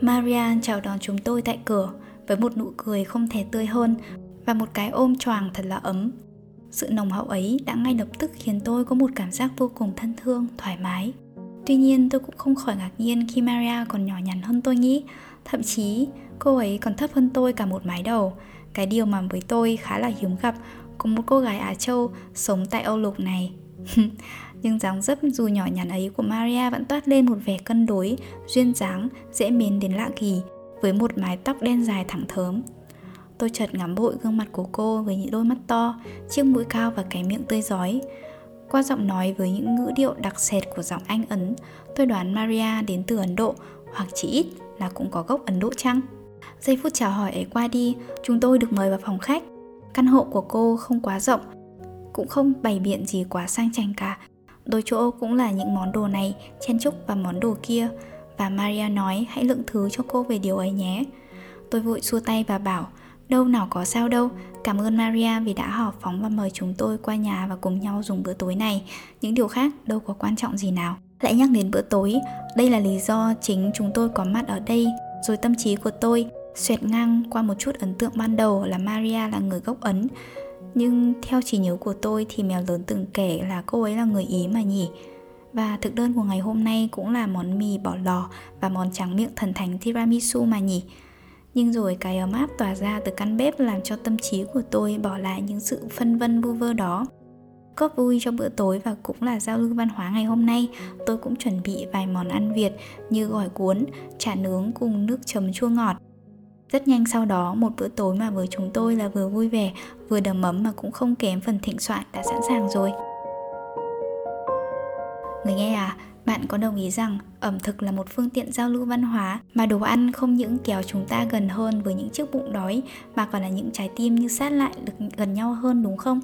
Marian chào đón chúng tôi tại cửa với một nụ cười không thể tươi hơn và một cái ôm choàng thật là ấm. Sự nồng hậu ấy đã ngay lập tức khiến tôi có một cảm giác vô cùng thân thương, thoải mái. Tuy nhiên tôi cũng không khỏi ngạc nhiên khi Maria còn nhỏ nhắn hơn tôi nghĩ, thậm chí cô ấy còn thấp hơn tôi cả một mái đầu. Cái điều mà với tôi khá là hiếm gặp của một cô gái Á Châu sống tại Âu Lục này. nhưng dáng dấp dù nhỏ nhắn ấy của Maria vẫn toát lên một vẻ cân đối, duyên dáng, dễ mến đến lạ kỳ, với một mái tóc đen dài thẳng thớm. Tôi chợt ngắm bội gương mặt của cô với những đôi mắt to, chiếc mũi cao và cái miệng tươi giói. Qua giọng nói với những ngữ điệu đặc sệt của giọng Anh Ấn, tôi đoán Maria đến từ Ấn Độ hoặc chỉ ít là cũng có gốc Ấn Độ chăng? Giây phút chào hỏi ấy qua đi, chúng tôi được mời vào phòng khách. Căn hộ của cô không quá rộng, cũng không bày biện gì quá sang chảnh cả, Đôi chỗ cũng là những món đồ này, chen chúc và món đồ kia. Và Maria nói, hãy lượng thứ cho cô về điều ấy nhé. Tôi vội xua tay và bảo, Đâu nào có sao đâu. Cảm ơn Maria vì đã họp phóng và mời chúng tôi qua nhà và cùng nhau dùng bữa tối này. Những điều khác đâu có quan trọng gì nào. Lại nhắc đến bữa tối, Đây là lý do chính chúng tôi có mặt ở đây. Rồi tâm trí của tôi xoẹt ngang qua một chút ấn tượng ban đầu là Maria là người gốc Ấn nhưng theo trí nhớ của tôi thì mèo lớn từng kể là cô ấy là người Ý mà nhỉ. Và thực đơn của ngày hôm nay cũng là món mì bỏ lò và món trắng miệng thần thánh tiramisu mà nhỉ. Nhưng rồi cái ấm áp tỏa ra từ căn bếp làm cho tâm trí của tôi bỏ lại những sự phân vân vu vơ đó. Có vui cho bữa tối và cũng là giao lưu văn hóa ngày hôm nay, tôi cũng chuẩn bị vài món ăn việt như gỏi cuốn, chả nướng cùng nước chấm chua ngọt rất nhanh sau đó, một bữa tối mà với chúng tôi là vừa vui vẻ, vừa đầm ấm mà cũng không kém phần thịnh soạn đã sẵn sàng rồi. Người nghe à, bạn có đồng ý rằng ẩm thực là một phương tiện giao lưu văn hóa mà đồ ăn không những kéo chúng ta gần hơn với những chiếc bụng đói mà còn là những trái tim như sát lại được gần nhau hơn đúng không?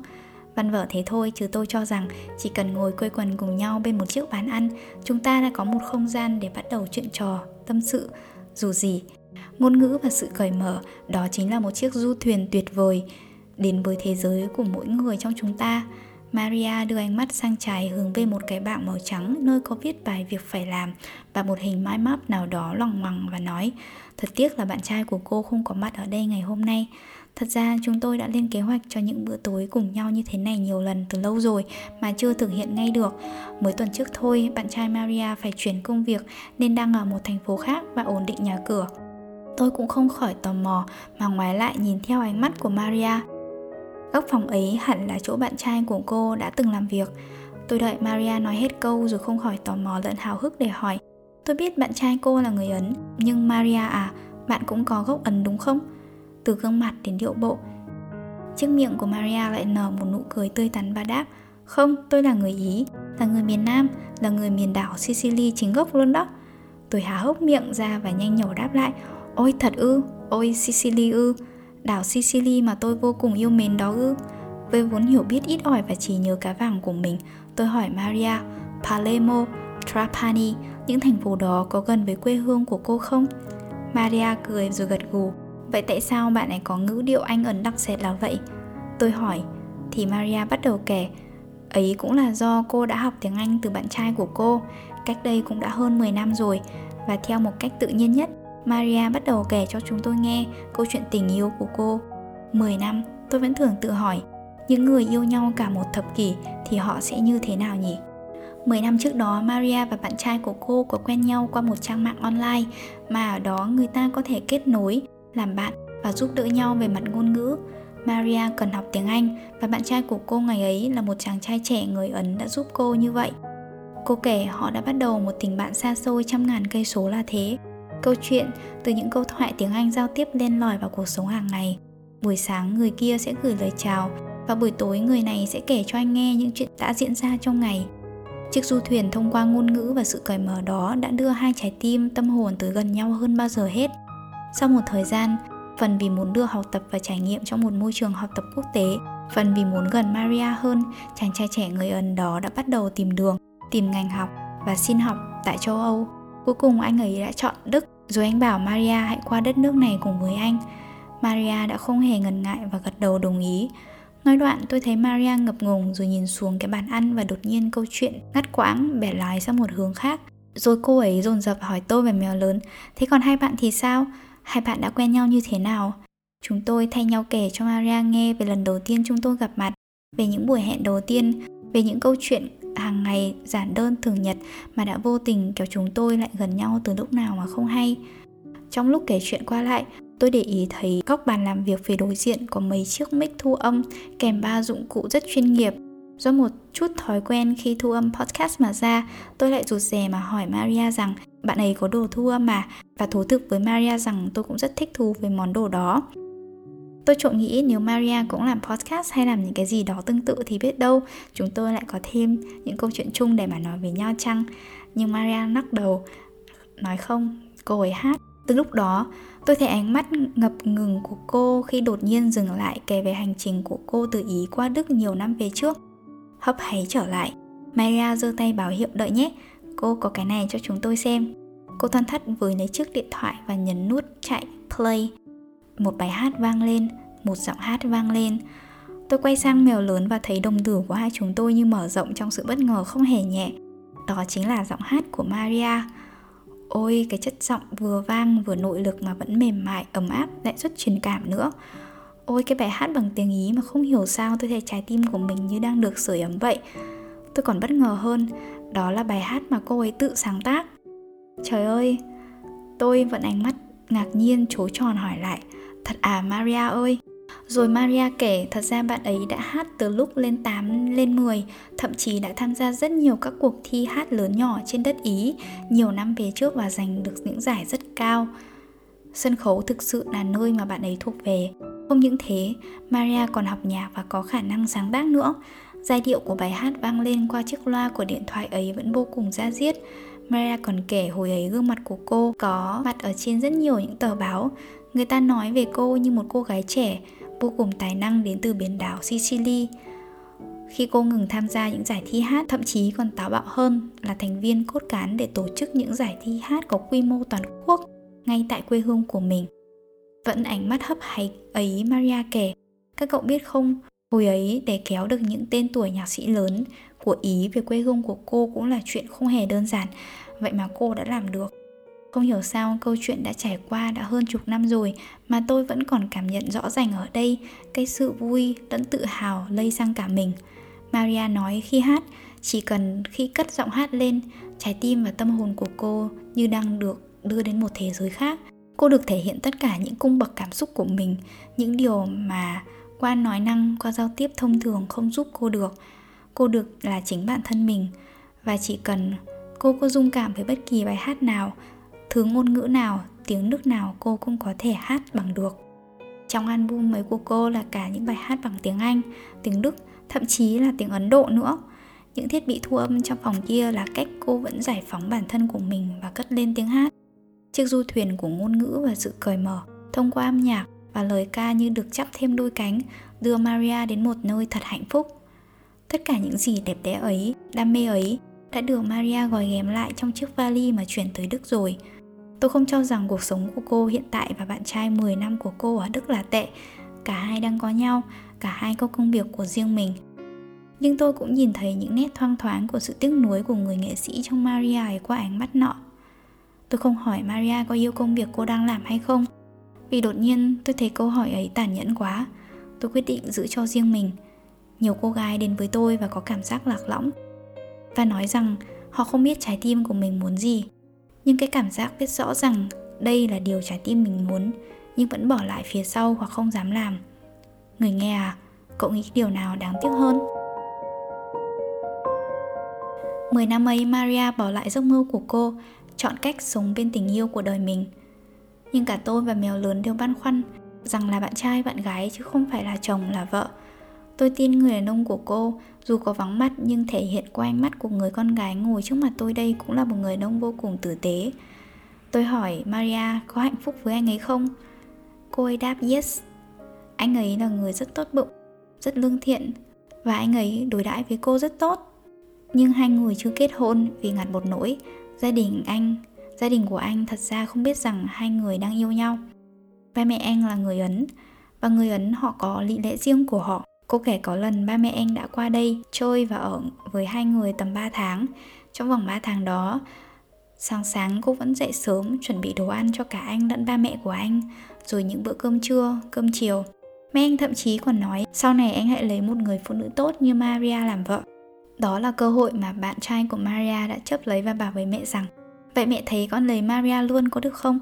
Văn vở thế thôi chứ tôi cho rằng chỉ cần ngồi quây quần cùng nhau bên một chiếc bàn ăn, chúng ta đã có một không gian để bắt đầu chuyện trò, tâm sự, dù gì ngôn ngữ và sự cởi mở đó chính là một chiếc du thuyền tuyệt vời đến với thế giới của mỗi người trong chúng ta. Maria đưa ánh mắt sang trái hướng về một cái bảng màu trắng nơi có viết bài việc phải làm và một hình mind map nào đó lòng ngoằng và nói Thật tiếc là bạn trai của cô không có mặt ở đây ngày hôm nay. Thật ra chúng tôi đã lên kế hoạch cho những bữa tối cùng nhau như thế này nhiều lần từ lâu rồi mà chưa thực hiện ngay được. Mới tuần trước thôi, bạn trai Maria phải chuyển công việc nên đang ở một thành phố khác và ổn định nhà cửa tôi cũng không khỏi tò mò mà ngoái lại nhìn theo ánh mắt của Maria. Góc phòng ấy hẳn là chỗ bạn trai của cô đã từng làm việc. Tôi đợi Maria nói hết câu rồi không khỏi tò mò lẫn hào hức để hỏi. Tôi biết bạn trai cô là người Ấn, nhưng Maria à, bạn cũng có gốc Ấn đúng không? Từ gương mặt đến điệu bộ. Chiếc miệng của Maria lại nở một nụ cười tươi tắn và đáp Không, tôi là người Ý, là người miền Nam, là người miền đảo Sicily chính gốc luôn đó. Tôi há hốc miệng ra và nhanh nhổ đáp lại Ôi thật ư, ôi Sicily ư, đảo Sicily mà tôi vô cùng yêu mến đó ư. Với vốn hiểu biết ít ỏi và chỉ nhớ cá vàng của mình, tôi hỏi Maria, Palermo, Trapani, những thành phố đó có gần với quê hương của cô không? Maria cười rồi gật gù. Vậy tại sao bạn ấy có ngữ điệu Anh ấn đặc sệt là vậy? Tôi hỏi, thì Maria bắt đầu kể. Ấy cũng là do cô đã học tiếng Anh từ bạn trai của cô, cách đây cũng đã hơn 10 năm rồi, và theo một cách tự nhiên nhất, Maria bắt đầu kể cho chúng tôi nghe câu chuyện tình yêu của cô. 10 năm, tôi vẫn thường tự hỏi, những người yêu nhau cả một thập kỷ thì họ sẽ như thế nào nhỉ? 10 năm trước đó, Maria và bạn trai của cô có quen nhau qua một trang mạng online mà ở đó người ta có thể kết nối, làm bạn và giúp đỡ nhau về mặt ngôn ngữ. Maria cần học tiếng Anh và bạn trai của cô ngày ấy là một chàng trai trẻ người Ấn đã giúp cô như vậy. Cô kể họ đã bắt đầu một tình bạn xa xôi trăm ngàn cây số là thế câu chuyện từ những câu thoại tiếng Anh giao tiếp len lỏi vào cuộc sống hàng ngày. Buổi sáng người kia sẽ gửi lời chào và buổi tối người này sẽ kể cho anh nghe những chuyện đã diễn ra trong ngày. Chiếc du thuyền thông qua ngôn ngữ và sự cởi mở đó đã đưa hai trái tim tâm hồn tới gần nhau hơn bao giờ hết. Sau một thời gian, phần vì muốn đưa học tập và trải nghiệm trong một môi trường học tập quốc tế, phần vì muốn gần Maria hơn, chàng trai trẻ người Ấn đó đã bắt đầu tìm đường, tìm ngành học và xin học tại châu Âu. Cuối cùng anh ấy đã chọn Đức, rồi anh bảo Maria hãy qua đất nước này cùng với anh. Maria đã không hề ngần ngại và gật đầu đồng ý. Nói đoạn tôi thấy Maria ngập ngùng rồi nhìn xuống cái bàn ăn và đột nhiên câu chuyện ngắt quãng bẻ lái sang một hướng khác. Rồi cô ấy dồn dập hỏi tôi về mèo lớn, thế còn hai bạn thì sao? Hai bạn đã quen nhau như thế nào? Chúng tôi thay nhau kể cho Maria nghe về lần đầu tiên chúng tôi gặp mặt, về những buổi hẹn đầu tiên, về những câu chuyện hàng ngày giản đơn thường nhật mà đã vô tình kéo chúng tôi lại gần nhau từ lúc nào mà không hay. Trong lúc kể chuyện qua lại, tôi để ý thấy góc bàn làm việc phía đối diện có mấy chiếc mic thu âm kèm ba dụng cụ rất chuyên nghiệp. Do một chút thói quen khi thu âm podcast mà ra, tôi lại rụt rè mà hỏi Maria rằng bạn ấy có đồ thu âm mà và thú thực với Maria rằng tôi cũng rất thích thú với món đồ đó. Tôi trộm nghĩ nếu Maria cũng làm podcast hay làm những cái gì đó tương tự thì biết đâu chúng tôi lại có thêm những câu chuyện chung để mà nói với nhau chăng. Nhưng Maria lắc đầu, nói không, cô ấy hát. Từ lúc đó, tôi thấy ánh mắt ngập ngừng của cô khi đột nhiên dừng lại kể về hành trình của cô từ Ý qua Đức nhiều năm về trước. Hấp háy trở lại, Maria giơ tay báo hiệu đợi nhé, cô có cái này cho chúng tôi xem. Cô thân thắt với lấy chiếc điện thoại và nhấn nút chạy play một bài hát vang lên, một giọng hát vang lên. Tôi quay sang mèo lớn và thấy đồng tử của hai chúng tôi như mở rộng trong sự bất ngờ không hề nhẹ. Đó chính là giọng hát của maria. Ôi, cái chất giọng vừa vang vừa nội lực mà vẫn mềm mại, ấm áp, lại rất truyền cảm nữa. Ôi, cái bài hát bằng tiếng ý mà không hiểu sao tôi thấy trái tim của mình như đang được sưởi ấm vậy. Tôi còn bất ngờ hơn, đó là bài hát mà cô ấy tự sáng tác. Trời ơi, tôi vẫn ánh mắt ngạc nhiên chối tròn hỏi lại. Thật à Maria ơi. Rồi Maria kể thật ra bạn ấy đã hát từ lúc lên 8 lên 10 Thậm chí đã tham gia rất nhiều các cuộc thi hát lớn nhỏ trên đất Ý Nhiều năm về trước và giành được những giải rất cao. Sân khấu thực sự là nơi mà bạn ấy thuộc về. Không những thế, Maria còn học nhạc và có khả năng sáng tác nữa. Giai điệu của bài hát vang lên qua chiếc loa của điện thoại ấy vẫn vô cùng ra diết. Maria còn kể hồi ấy gương mặt của cô có mặt ở trên rất nhiều những tờ báo. Người ta nói về cô như một cô gái trẻ vô cùng tài năng đến từ biển đảo Sicily. Khi cô ngừng tham gia những giải thi hát, thậm chí còn táo bạo hơn là thành viên cốt cán để tổ chức những giải thi hát có quy mô toàn quốc ngay tại quê hương của mình. Vẫn ánh mắt hấp hay ấy Maria kể, các cậu biết không, hồi ấy để kéo được những tên tuổi nhạc sĩ lớn của Ý về quê hương của cô cũng là chuyện không hề đơn giản, vậy mà cô đã làm được. Không hiểu sao câu chuyện đã trải qua đã hơn chục năm rồi mà tôi vẫn còn cảm nhận rõ ràng ở đây cái sự vui lẫn tự hào lây sang cả mình. Maria nói khi hát, chỉ cần khi cất giọng hát lên, trái tim và tâm hồn của cô như đang được đưa đến một thế giới khác. Cô được thể hiện tất cả những cung bậc cảm xúc của mình, những điều mà qua nói năng, qua giao tiếp thông thường không giúp cô được. Cô được là chính bản thân mình và chỉ cần cô có dung cảm với bất kỳ bài hát nào thứ ngôn ngữ nào, tiếng nước nào cô cũng có thể hát bằng được. Trong album mới của cô là cả những bài hát bằng tiếng Anh, tiếng Đức, thậm chí là tiếng Ấn Độ nữa. Những thiết bị thu âm trong phòng kia là cách cô vẫn giải phóng bản thân của mình và cất lên tiếng hát. Chiếc du thuyền của ngôn ngữ và sự cởi mở thông qua âm nhạc và lời ca như được chắp thêm đôi cánh đưa Maria đến một nơi thật hạnh phúc. Tất cả những gì đẹp đẽ ấy, đam mê ấy đã được Maria gói ghém lại trong chiếc vali mà chuyển tới Đức rồi – Tôi không cho rằng cuộc sống của cô hiện tại và bạn trai 10 năm của cô ở Đức là tệ. Cả hai đang có nhau, cả hai có công việc của riêng mình. Nhưng tôi cũng nhìn thấy những nét thoang thoáng của sự tiếc nuối của người nghệ sĩ trong Maria ấy qua ánh mắt nọ. Tôi không hỏi Maria có yêu công việc cô đang làm hay không, vì đột nhiên tôi thấy câu hỏi ấy tàn nhẫn quá. Tôi quyết định giữ cho riêng mình. Nhiều cô gái đến với tôi và có cảm giác lạc lõng và nói rằng họ không biết trái tim của mình muốn gì nhưng cái cảm giác biết rõ rằng đây là điều trái tim mình muốn, nhưng vẫn bỏ lại phía sau hoặc không dám làm. Người nghe à cậu nghĩ điều nào đáng tiếc hơn? Mười năm ấy, Maria bỏ lại giấc mơ của cô, Chọn cách sống bên tình yêu của đời mình. Nhưng cả tôi và mèo lớn đều băn khoăn Rằng là bạn trai, bạn gái chứ không phải là chồng, là vợ. Tôi tin người đàn ông của cô, dù có vắng mắt nhưng thể hiện qua ánh mắt của người con gái ngồi trước mặt tôi đây cũng là một người đàn ông vô cùng tử tế. Tôi hỏi Maria có hạnh phúc với anh ấy không? Cô ấy đáp yes. Anh ấy là người rất tốt bụng, rất lương thiện và anh ấy đối đãi với cô rất tốt. Nhưng hai người chưa kết hôn vì ngặt một nỗi, gia đình anh, gia đình của anh thật ra không biết rằng hai người đang yêu nhau. Ba mẹ anh là người Ấn và người Ấn họ có lý lẽ riêng của họ. Cô kể có lần ba mẹ anh đã qua đây chơi và ở với hai người tầm 3 tháng. Trong vòng 3 tháng đó, sáng sáng cô vẫn dậy sớm chuẩn bị đồ ăn cho cả anh lẫn ba mẹ của anh, rồi những bữa cơm trưa, cơm chiều. Mẹ anh thậm chí còn nói sau này anh hãy lấy một người phụ nữ tốt như Maria làm vợ. Đó là cơ hội mà bạn trai của Maria đã chấp lấy và bảo với mẹ rằng Vậy mẹ thấy con lấy Maria luôn có được không?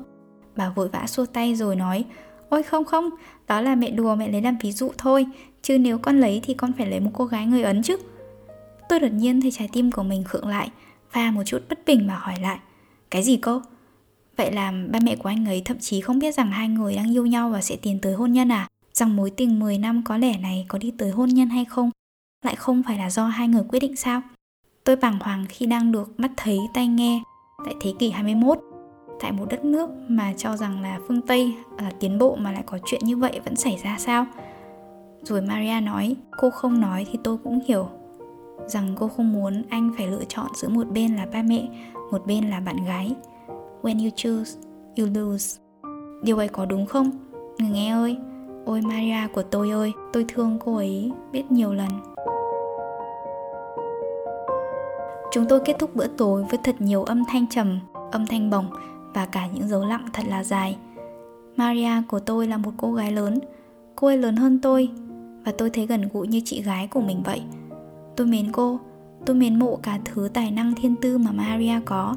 Bà vội vã xua tay rồi nói Ôi không không, đó là mẹ đùa mẹ lấy làm ví dụ thôi Chứ nếu con lấy thì con phải lấy một cô gái người Ấn chứ Tôi đột nhiên thấy trái tim của mình khựng lại Và một chút bất bình mà hỏi lại Cái gì cô? Vậy là ba mẹ của anh ấy thậm chí không biết rằng hai người đang yêu nhau và sẽ tiến tới hôn nhân à? Rằng mối tình 10 năm có lẽ này có đi tới hôn nhân hay không? Lại không phải là do hai người quyết định sao? Tôi bàng hoàng khi đang được mắt thấy tai nghe tại thế kỷ 21 tại một đất nước mà cho rằng là phương Tây là tiến bộ mà lại có chuyện như vậy vẫn xảy ra sao? Rồi Maria nói, cô không nói thì tôi cũng hiểu rằng cô không muốn anh phải lựa chọn giữa một bên là ba mẹ, một bên là bạn gái. When you choose, you lose. Điều ấy có đúng không? Người nghe ơi, ôi Maria của tôi ơi, tôi thương cô ấy biết nhiều lần. Chúng tôi kết thúc bữa tối với thật nhiều âm thanh trầm, âm thanh bổng và cả những dấu lặng thật là dài. Maria của tôi là một cô gái lớn, cô ấy lớn hơn tôi và tôi thấy gần gũi như chị gái của mình vậy. Tôi mến cô, tôi mến mộ cả thứ tài năng thiên tư mà Maria có.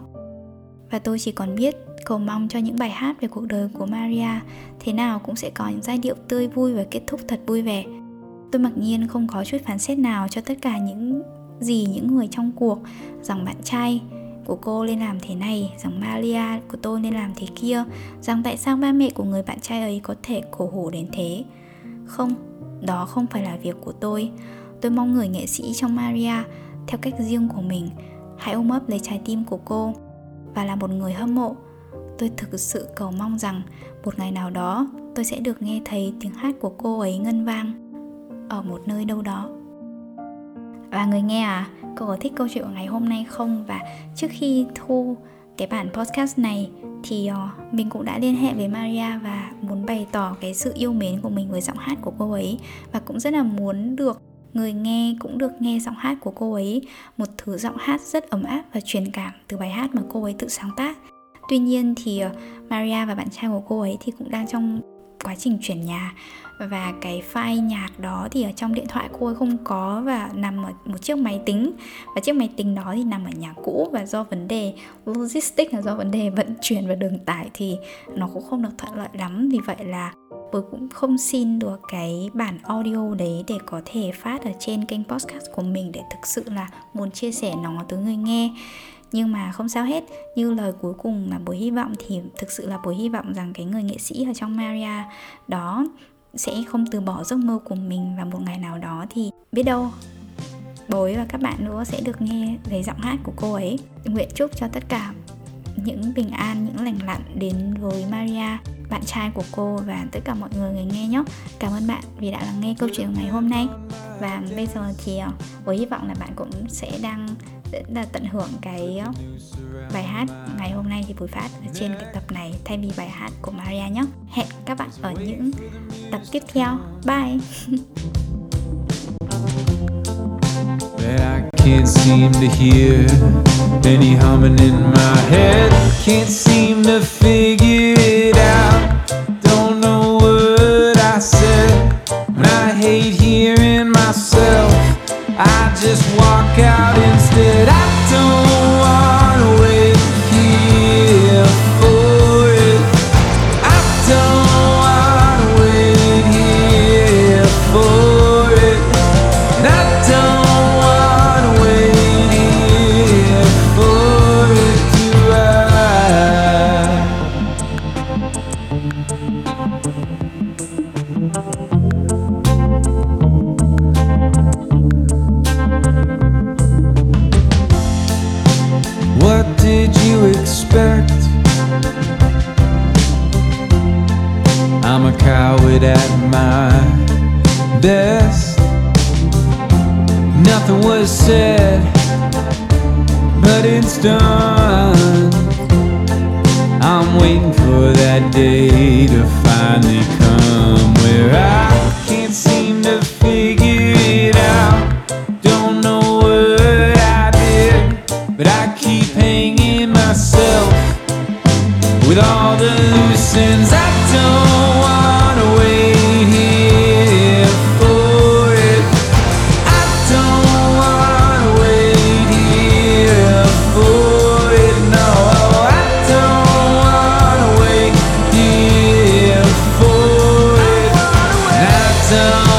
Và tôi chỉ còn biết cầu mong cho những bài hát về cuộc đời của Maria thế nào cũng sẽ có những giai điệu tươi vui và kết thúc thật vui vẻ. Tôi mặc nhiên không có chút phán xét nào cho tất cả những gì những người trong cuộc rằng bạn trai của cô nên làm thế này rằng Maria của tôi nên làm thế kia rằng tại sao ba mẹ của người bạn trai ấy có thể khổ hổ đến thế? Không đó không phải là việc của tôi. Tôi mong người nghệ sĩ trong Maria theo cách riêng của mình hãy ôm ấp lấy trái tim của cô và là một người hâm mộ. Tôi thực sự cầu mong rằng một ngày nào đó tôi sẽ được nghe thấy tiếng hát của cô ấy ngân vang ở một nơi đâu đó. Và người nghe à, cô có thích câu chuyện của ngày hôm nay không? Và trước khi thu cái bản podcast này thì uh, mình cũng đã liên hệ với Maria và muốn bày tỏ cái sự yêu mến của mình với giọng hát của cô ấy và cũng rất là muốn được người nghe cũng được nghe giọng hát của cô ấy một thứ giọng hát rất ấm áp và truyền cảm từ bài hát mà cô ấy tự sáng tác tuy nhiên thì ờ, Maria và bạn trai của cô ấy thì cũng đang trong quá trình chuyển nhà. Và cái file nhạc đó thì ở trong điện thoại cô ấy không có và nằm ở một chiếc máy tính. Và chiếc máy tính đó thì nằm ở nhà cũ và do vấn đề logistics là do vấn đề vận chuyển và đường tải thì nó cũng không được thuận lợi lắm. Vì vậy là tôi cũng không xin được cái bản audio đấy để có thể phát ở trên kênh podcast của mình để thực sự là muốn chia sẻ nó tới người nghe nhưng mà không sao hết. Như lời cuối cùng là buổi hy vọng thì thực sự là buổi hy vọng rằng cái người nghệ sĩ ở trong Maria đó sẽ không từ bỏ giấc mơ của mình và một ngày nào đó thì biết đâu bối và các bạn nữa sẽ được nghe lấy giọng hát của cô ấy. Nguyện chúc cho tất cả những bình an, những lành lặn đến với Maria, bạn trai của cô và tất cả mọi người người nghe nhé. Cảm ơn bạn vì đã lắng nghe câu chuyện ngày hôm nay. Và bây giờ thì ờ, với hy vọng là bạn cũng sẽ đang rất là tận hưởng cái ờ, bài hát ngày hôm nay thì buổi phát ở trên cái tập này, thay vì bài hát của Maria nhé hẹn các bạn ở những tập tiếp theo bye I can't seem to hear any humming in my head. Can't seem to figure it out. Don't know what I said. And I hate hearing myself. I just walk out instead. I don't I